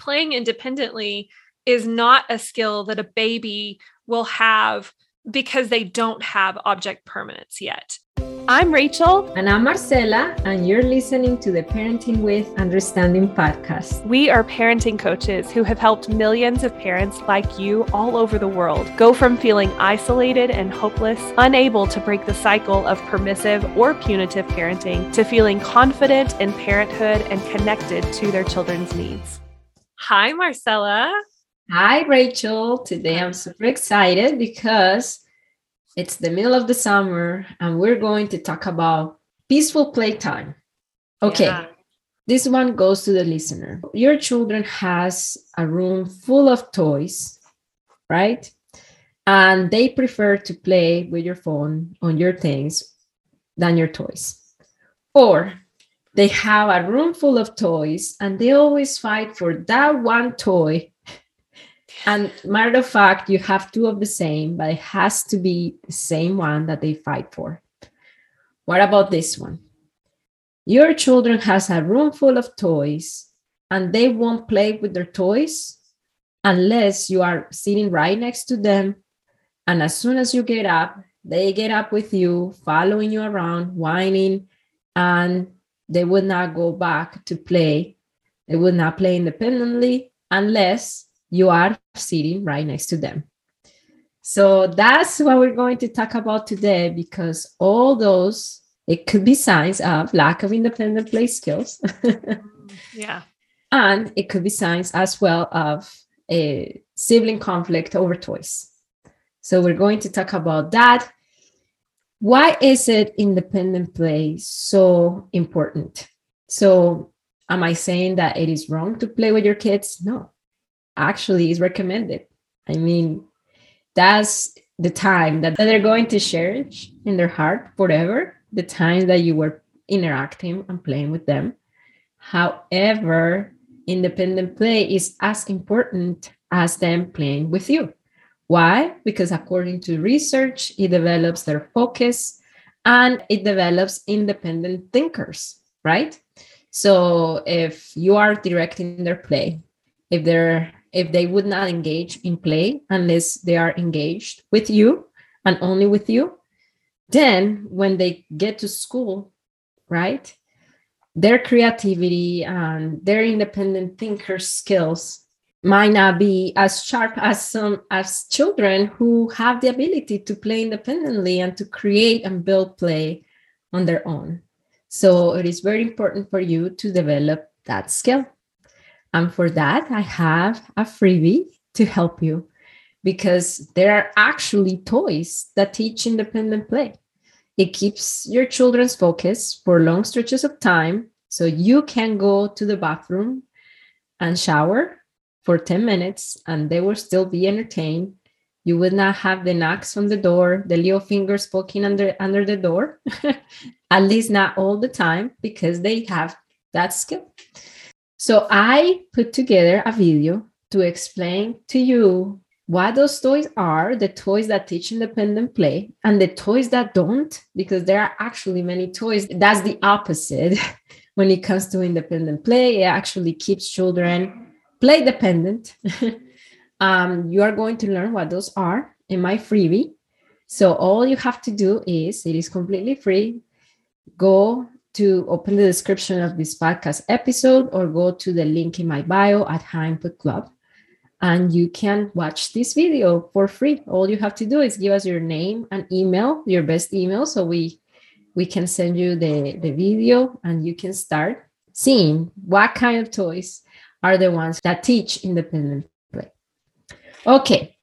playing independently is not a skill that a baby will have because they don't have object permanence yet. I'm Rachel. And I'm Marcela, and you're listening to the Parenting with Understanding podcast. We are parenting coaches who have helped millions of parents like you all over the world go from feeling isolated and hopeless, unable to break the cycle of permissive or punitive parenting, to feeling confident in parenthood and connected to their children's needs. Hi, Marcela. Hi, Rachel. Today I'm super excited because it's the middle of the summer, and we're going to talk about peaceful playtime. Okay. Yeah. This one goes to the listener. Your children has a room full of toys, right? And they prefer to play with your phone on your things than your toys. Or they have a room full of toys and they always fight for that one toy and matter of fact, you have two of the same, but it has to be the same one that they fight for. What about this one? Your children has a room full of toys and they won't play with their toys unless you are sitting right next to them. And as soon as you get up, they get up with you, following you around, whining, and they would not go back to play. They would not play independently unless you are sitting right next to them. So that's what we're going to talk about today because all those, it could be signs of lack of independent play skills. yeah. And it could be signs as well of a sibling conflict over toys. So we're going to talk about that. Why is it independent play so important? So am I saying that it is wrong to play with your kids? No actually it's recommended. I mean, that's the time that they're going to cherish in their heart forever, the time that you were interacting and playing with them. However, independent play is as important as them playing with you. Why? Because according to research, it develops their focus and it develops independent thinkers, right? So if you are directing their play, if they're if they would not engage in play unless they are engaged with you and only with you, then when they get to school, right, their creativity and their independent thinker skills might not be as sharp as some as children who have the ability to play independently and to create and build play on their own. So it is very important for you to develop that skill. And for that, I have a freebie to help you because there are actually toys that teach independent play. It keeps your children's focus for long stretches of time. So you can go to the bathroom and shower for 10 minutes and they will still be entertained. You would not have the knocks on the door, the little fingers poking under, under the door, at least not all the time, because they have that skill. So I put together a video to explain to you what those toys are the toys that teach independent play and the toys that don't, because there are actually many toys. That's the opposite when it comes to independent play. It actually keeps children play dependent. um, you are going to learn what those are in my freebie. So all you have to do is, it is completely free. Go to open the description of this podcast episode or go to the link in my bio at High Impact Club and you can watch this video for free. All you have to do is give us your name and email, your best email, so we we can send you the, the video and you can start seeing what kind of toys are the ones that teach independent play. Okay,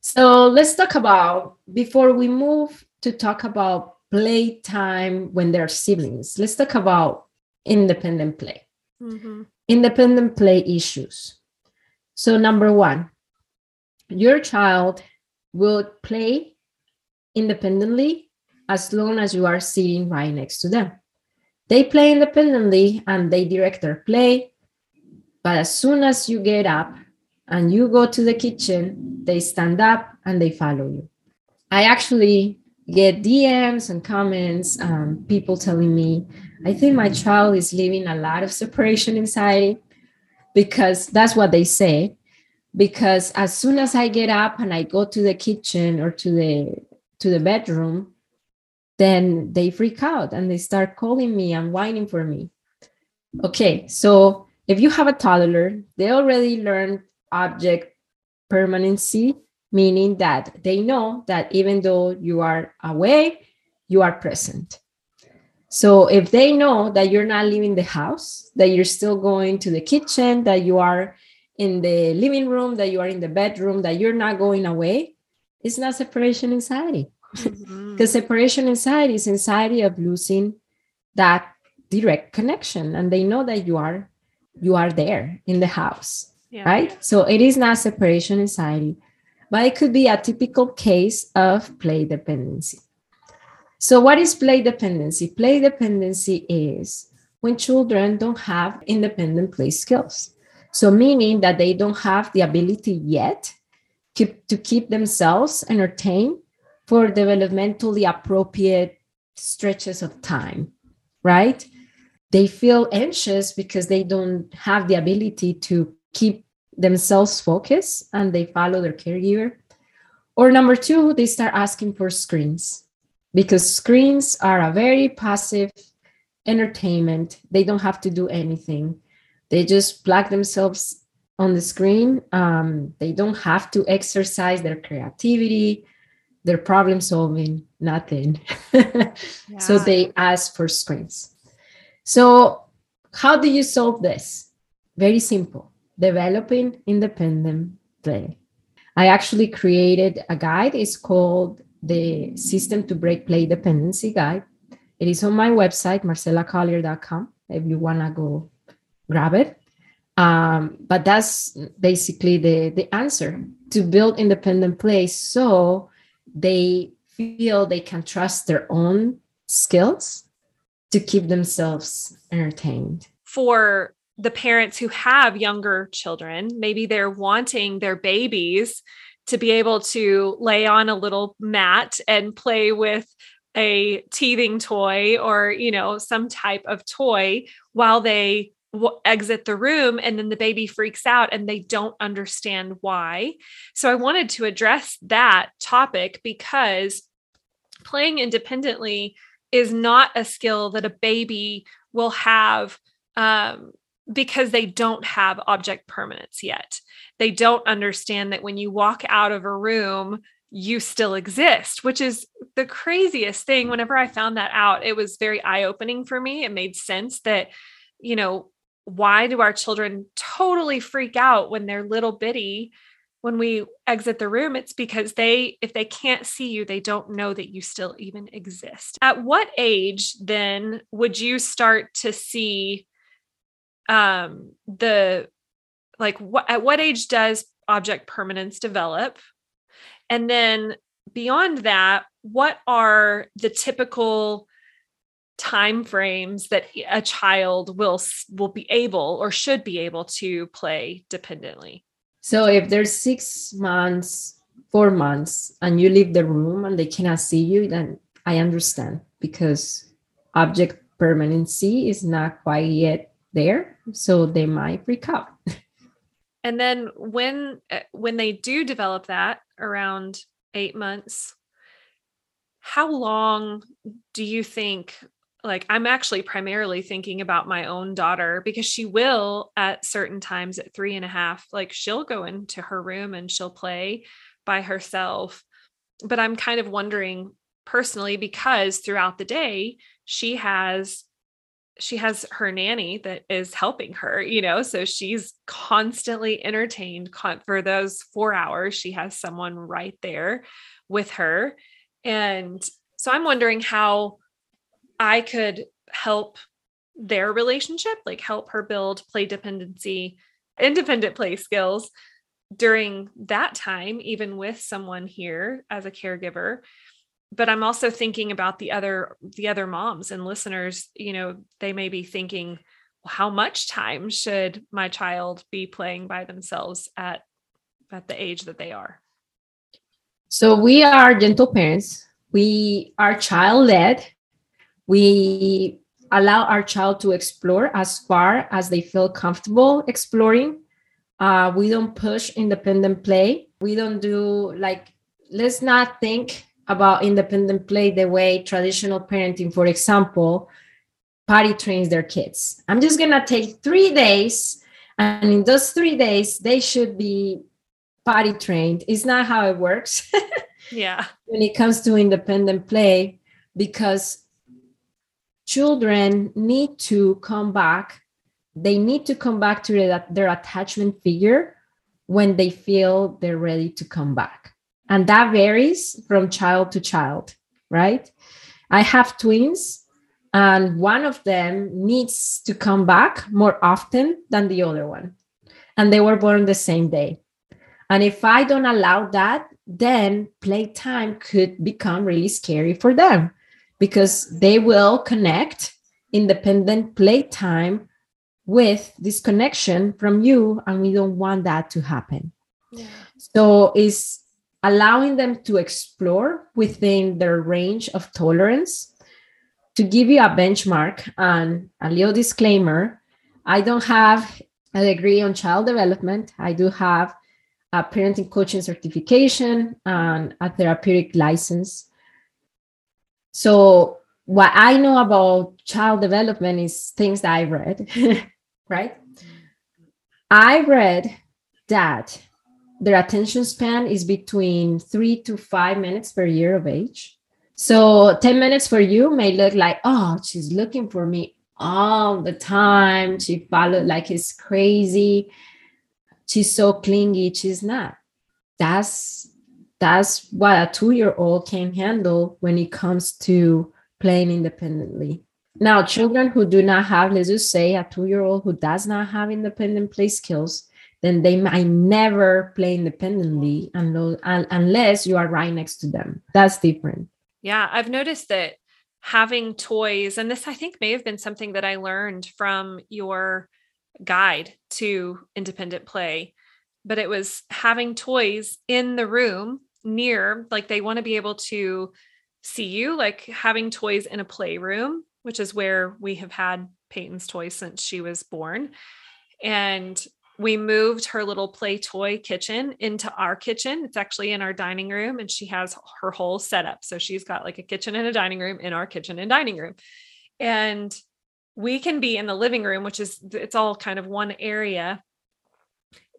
so let's talk about before we move to talk about playtime when they're siblings. Let's talk about independent play. Mm-hmm. Independent play issues. So, number one, your child will play independently as long as you are sitting right next to them. They play independently and they direct their play, but as soon as you get up and you go to the kitchen, they stand up and they follow you. I actually get DMs and comments, um, people telling me, I think my child is living a lot of separation anxiety. because that's what they say because as soon as i get up and i go to the kitchen or to the to the bedroom then they freak out and they start calling me and whining for me okay so if you have a toddler they already learned object permanency meaning that they know that even though you are away you are present so if they know that you're not leaving the house that you're still going to the kitchen that you are in the living room, that you are in the bedroom, that you're not going away, it's not separation anxiety. Because mm-hmm. separation anxiety is anxiety of losing that direct connection. And they know that you are you are there in the house. Yeah. Right. So it is not separation anxiety, but it could be a typical case of play dependency. So, what is play dependency? Play dependency is when children don't have independent play skills. So, meaning that they don't have the ability yet to, to keep themselves entertained for developmentally appropriate stretches of time, right? They feel anxious because they don't have the ability to keep themselves focused and they follow their caregiver. Or number two, they start asking for screens because screens are a very passive entertainment. They don't have to do anything. They just plug themselves on the screen. Um, they don't have to exercise their creativity, their problem solving, nothing. yeah. So they ask for screens. So, how do you solve this? Very simple developing independent play. I actually created a guide. It's called the System to Break Play Dependency Guide. It is on my website, marcelacollier.com, if you want to go grab it. Um, but that's basically the, the answer to build independent play so they feel they can trust their own skills to keep themselves entertained. For the parents who have younger children, maybe they're wanting their babies to be able to lay on a little mat and play with a teething toy or you know some type of toy while they exit the room and then the baby freaks out and they don't understand why. So I wanted to address that topic because playing independently is not a skill that a baby will have um, because they don't have object permanence yet. They don't understand that when you walk out of a room, you still exist, which is the craziest thing. Whenever I found that out, it was very eye opening for me. It made sense that, you know, why do our children totally freak out when they're little bitty when we exit the room it's because they if they can't see you they don't know that you still even exist. At what age then would you start to see um the like what at what age does object permanence develop? And then beyond that what are the typical time frames that a child will will be able or should be able to play dependently so if there's six months four months and you leave the room and they cannot see you then i understand because object permanency is not quite yet there so they might freak out and then when eh, when they do develop that around eight months how long do you think like I'm actually primarily thinking about my own daughter because she will at certain times at three and a half, like she'll go into her room and she'll play by herself. But I'm kind of wondering personally because throughout the day she has she has her nanny that is helping her you know so she's constantly entertained for those 4 hours she has someone right there with her and so i'm wondering how I could help their relationship, like help her build play dependency, independent play skills during that time, even with someone here as a caregiver. But I'm also thinking about the other the other moms and listeners, you know, they may be thinking, well, how much time should my child be playing by themselves at at the age that they are? So we are gentle parents. We are child led we allow our child to explore as far as they feel comfortable exploring. Uh, we don't push independent play. We don't do like, let's not think about independent play the way traditional parenting, for example, potty trains their kids. I'm just going to take three days, and in those three days, they should be potty trained. It's not how it works. yeah. When it comes to independent play, because children need to come back. They need to come back to their, attachment figure when they feel they're ready to come back. And that varies from child to child right? I have twins and one of them needs to come back more often than the other one. And they were born the same day. And if i don't allow that then playtime could become really scary for them because they will connect independent playtime with disconnection from you and we don't want that to happen. Yeah. so is allowing them to explore within their range of tolerance. To give you a benchmark and a little disclaimer i don't have a degree on child development. I do have a parenting coaching certification and a therapeutic license so what I know about child development is things that I read, right? I read that their attention span is between three to five minutes per year of age. So 10 minutes for you may look like, oh, she's looking for me all the time. She followed like it's crazy. She's so clingy. She's not. That's that's what a two-year-old can handle when it comes to playing independently. Now, children who do not have, let's just say, a two-year-old who does not have independent play skills, then they might never play independently unless you are right next to them. That's different. Yeah, I've noticed that having toys, and this I think may have been something that I learned from your guide to independent play, but it was having toys in the room near like they want to be able to see you like having toys in a playroom which is where we have had Peyton's toys since she was born and we moved her little play toy kitchen into our kitchen. It's actually in our dining room, and she has her whole setup. So she's got like a kitchen and a dining room in our kitchen and dining room. And we can be in the living room, which is it's all kind of one area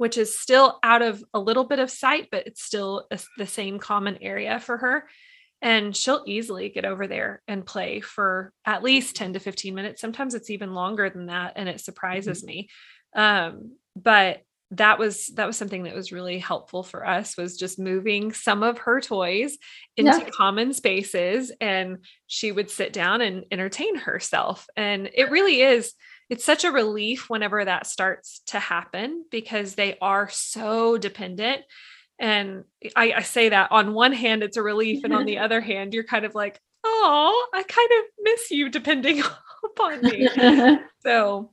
which is still out of a little bit of sight, but it's still a, the same common area for her. And she'll easily get over there and play for at least 10 to 15 minutes. Sometimes it's even longer than that. And it surprises mm-hmm. me. Um, but that was that was something that was really helpful for us was just moving some of her toys into yeah. common spaces and she would sit down and entertain herself and it really is it's such a relief whenever that starts to happen because they are so dependent. And I, I say that on one hand, it's a relief. And on the other hand, you're kind of like, oh, I kind of miss you depending upon me. so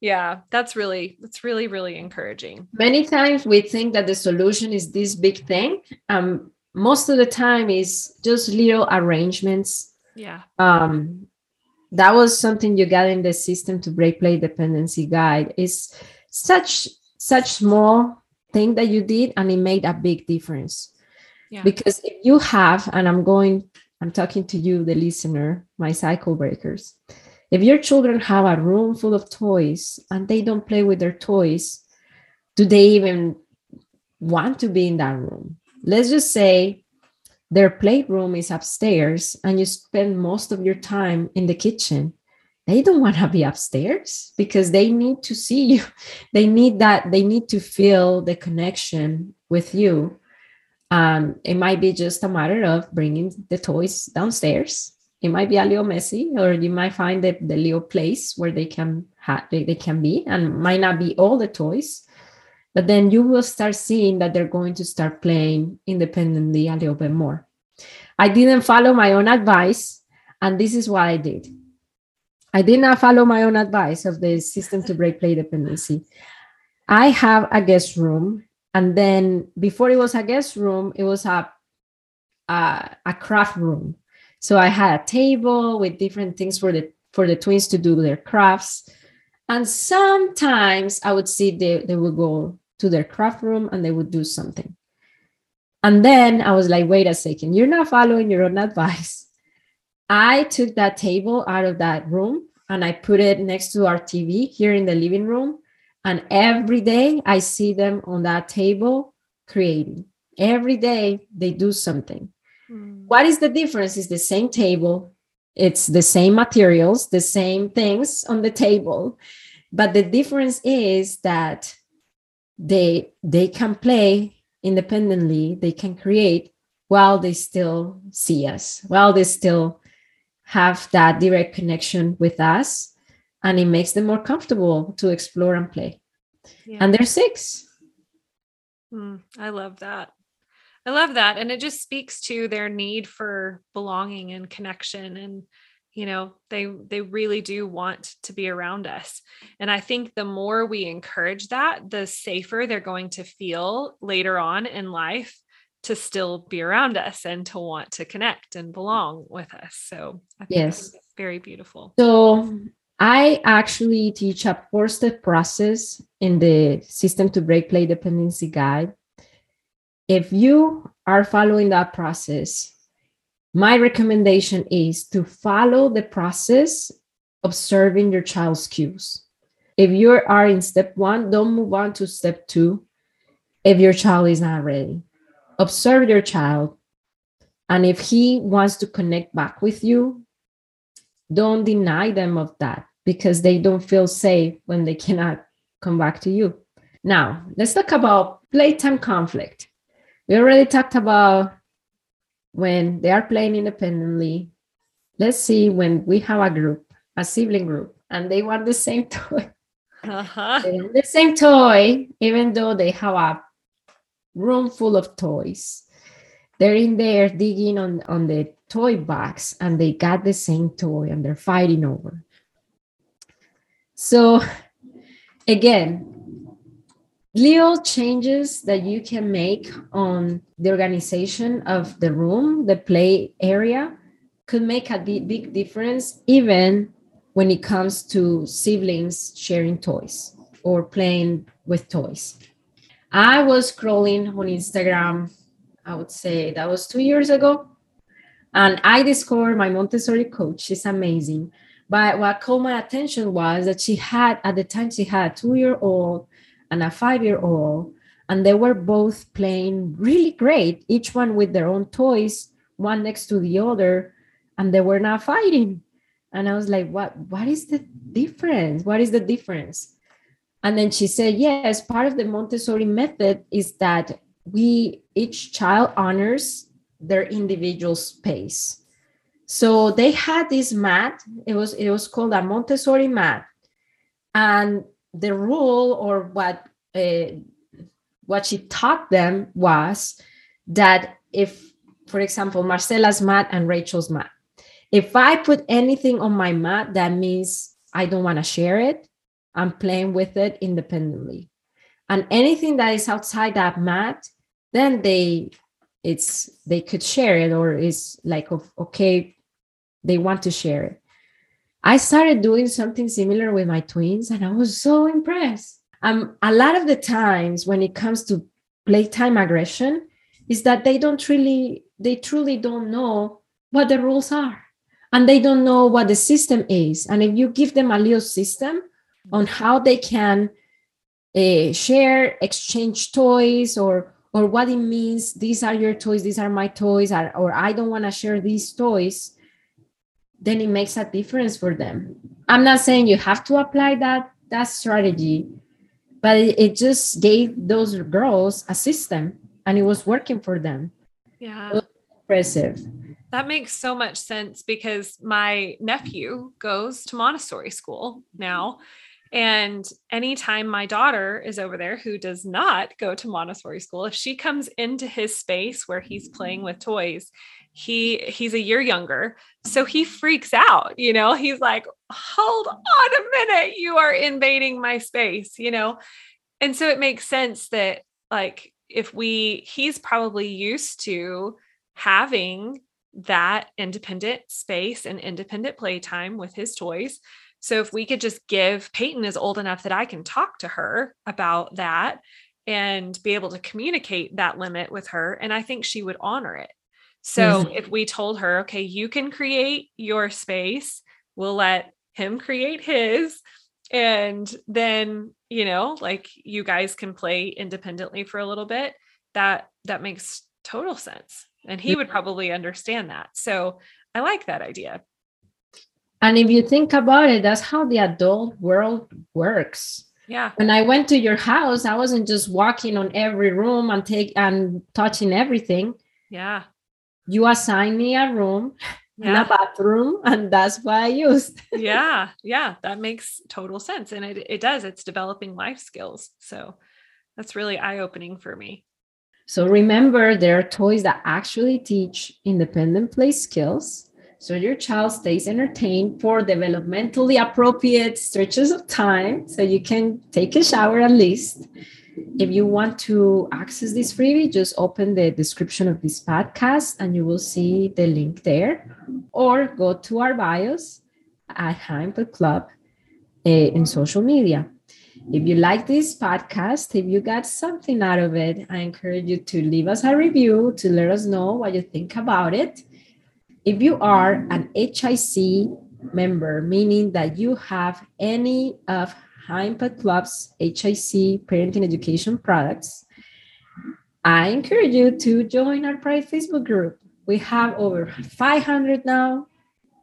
yeah that's really that's really really encouraging many times we think that the solution is this big thing um most of the time is just little arrangements yeah um that was something you got in the system to break play dependency guide. Is such such small thing that you did and it made a big difference. Yeah. because if you have and i'm going i'm talking to you the listener my cycle breakers if your children have a room full of toys and they don't play with their toys do they even want to be in that room? Let's just say their playroom is upstairs and you spend most of your time in the kitchen they don't want to be upstairs because they need to see you. They need that they need to feel the connection with you. Um, it might be just a matter of bringing the toys downstairs. It might be a little messy or you might find the, the little place where they can have they, they can be and might not be all the toys but then you will start seeing that they're going to start playing independently a little bit more. I didn't follow my own advice, and this is what I did. I did not follow my own advice of the system to break play dependency. I have a guest room, and then before it was a guest room, it was a a, a craft room. So I had a table with different things for the for the twins to do their crafts. And sometimes I would see they, they would go to their craft room and they would do something. And then I was like, wait a second, you're not following your own advice. I took that table out of that room and I put it next to our TV here in the living room. And every day I see them on that table creating. Every day they do something. Mm. What is the difference? It's the same table, it's the same materials, the same things on the table. But the difference is that they they can play independently, they can create while they still see us, while they still have that direct connection with us. And it makes them more comfortable to explore and play. Yeah. And they're six. Mm, I love that. I love that. And it just speaks to their need for belonging and connection. And, you know, they they really do want to be around us. And I think the more we encourage that, the safer they're going to feel later on in life to still be around us and to want to connect and belong with us. So I think yes, very beautiful. So I actually teach a four step process in the System to Break Play Dependency Guide if you are following that process, my recommendation is to follow the process observing your child's cues. If you are in step one, don't move on to step two if your child is not ready. Observe your child. And if he wants to connect back with you, don't deny them of that because they don't feel safe when they cannot come back to you. Now, let's talk about playtime conflict we already talked about when they are playing independently. Let's see when we have a group, a sibling group, and they want the same toy. Uh-huh. the same toy, even though they have a room full of toys. They're in there digging on, on the toy box and they got the same toy and they're fighting over. So again, little changes that you can make on the organization of the room, the play area, could make a big difference, even when it comes to siblings sharing toys or playing with toys. I was scrolling on Instagram, I would say that was two years ago, and I discovered my Montessori coach. She's amazing. But what caught my attention was that she had, at the time, she had a two year old and a five year old. And they were both playing really great, each one with their own toys, one next to the other, and they were not fighting. And I was like, what, what is the difference? What is the difference? And then she said, yes, part of the Montessori method is that we, each child honors their individual space. So they had this mat. It was it was called a Montessori mat, and the rule or what uh, what she taught them was that if for example marcela's mat and rachel's mat if i put anything on my mat that means i don't want to share it. I'm playing with it independently. And anything that is outside that mat then they it's they could share it or is like okay they want to share it I started doing something similar with my twins, and I was so impressed. Um, a lot of the times when it comes to playtime aggression, is that they don't really, they truly don't know what the rules are, and they don't know what the system is. And if you give them a little system on how they can uh, share, exchange toys, or or what it means, these are your toys, these are my toys, or, or I don't want to share these toys then it makes a difference for them. I'm not saying you have to apply that that strategy, but it, it just gave those girls a system and it was working for them. Yeah. impressive. That makes so much sense because my nephew goes to Montessori school now. And anytime my daughter is over there who does not go to Montessori school, if she comes into his space where he's playing with toys, he he's a year younger so he freaks out you know he's like hold on a minute you are invading my space you know and so it makes sense that like if we he's probably used to having that independent space and independent playtime with his toys. So if we could just give Peyton is old enough that I can talk to her about that and be able to communicate that limit with her. And I think she would honor it. So mm-hmm. if we told her, okay, you can create your space, we'll let him create his. And then, you know, like you guys can play independently for a little bit. That that makes total sense. And he would probably understand that. So I like that idea. And if you think about it, that's how the adult world works. Yeah. When I went to your house, I wasn't just walking on every room and take and touching everything. Yeah. You assign me a room yeah. and a bathroom, and that's what I used. yeah. Yeah. That makes total sense. And it, it does. It's developing life skills. So that's really eye-opening for me. So remember, there are toys that actually teach independent play skills so your child stays entertained for developmentally appropriate stretches of time so you can take a shower at least. If you want to access this freebie, just open the description of this podcast and you will see the link there. Or go to our bios at High Impact Club uh, in social media. If you like this podcast, if you got something out of it, I encourage you to leave us a review to let us know what you think about it. If you are an HIC member, meaning that you have any of High Impact Club's HIC parenting education products, I encourage you to join our private Facebook group. We have over 500 now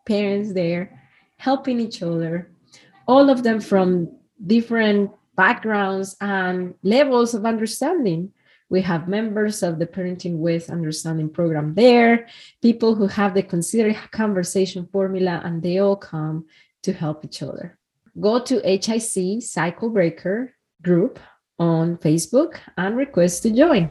parents there helping each other, all of them from different backgrounds and levels of understanding. We have members of the Parenting with Understanding program there, people who have the Consider Conversation formula, and they all come to help each other. Go to HIC Cycle Breaker group on Facebook and request to join.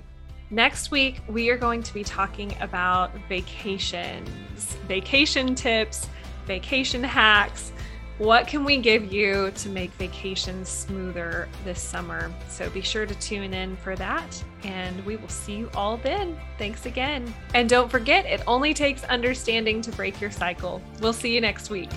Next week, we are going to be talking about vacations, vacation tips, vacation hacks what can we give you to make vacations smoother this summer? So be sure to tune in for that, and we will see you all then. Thanks again. And don't forget, it only takes understanding to break your cycle. We'll see you next week.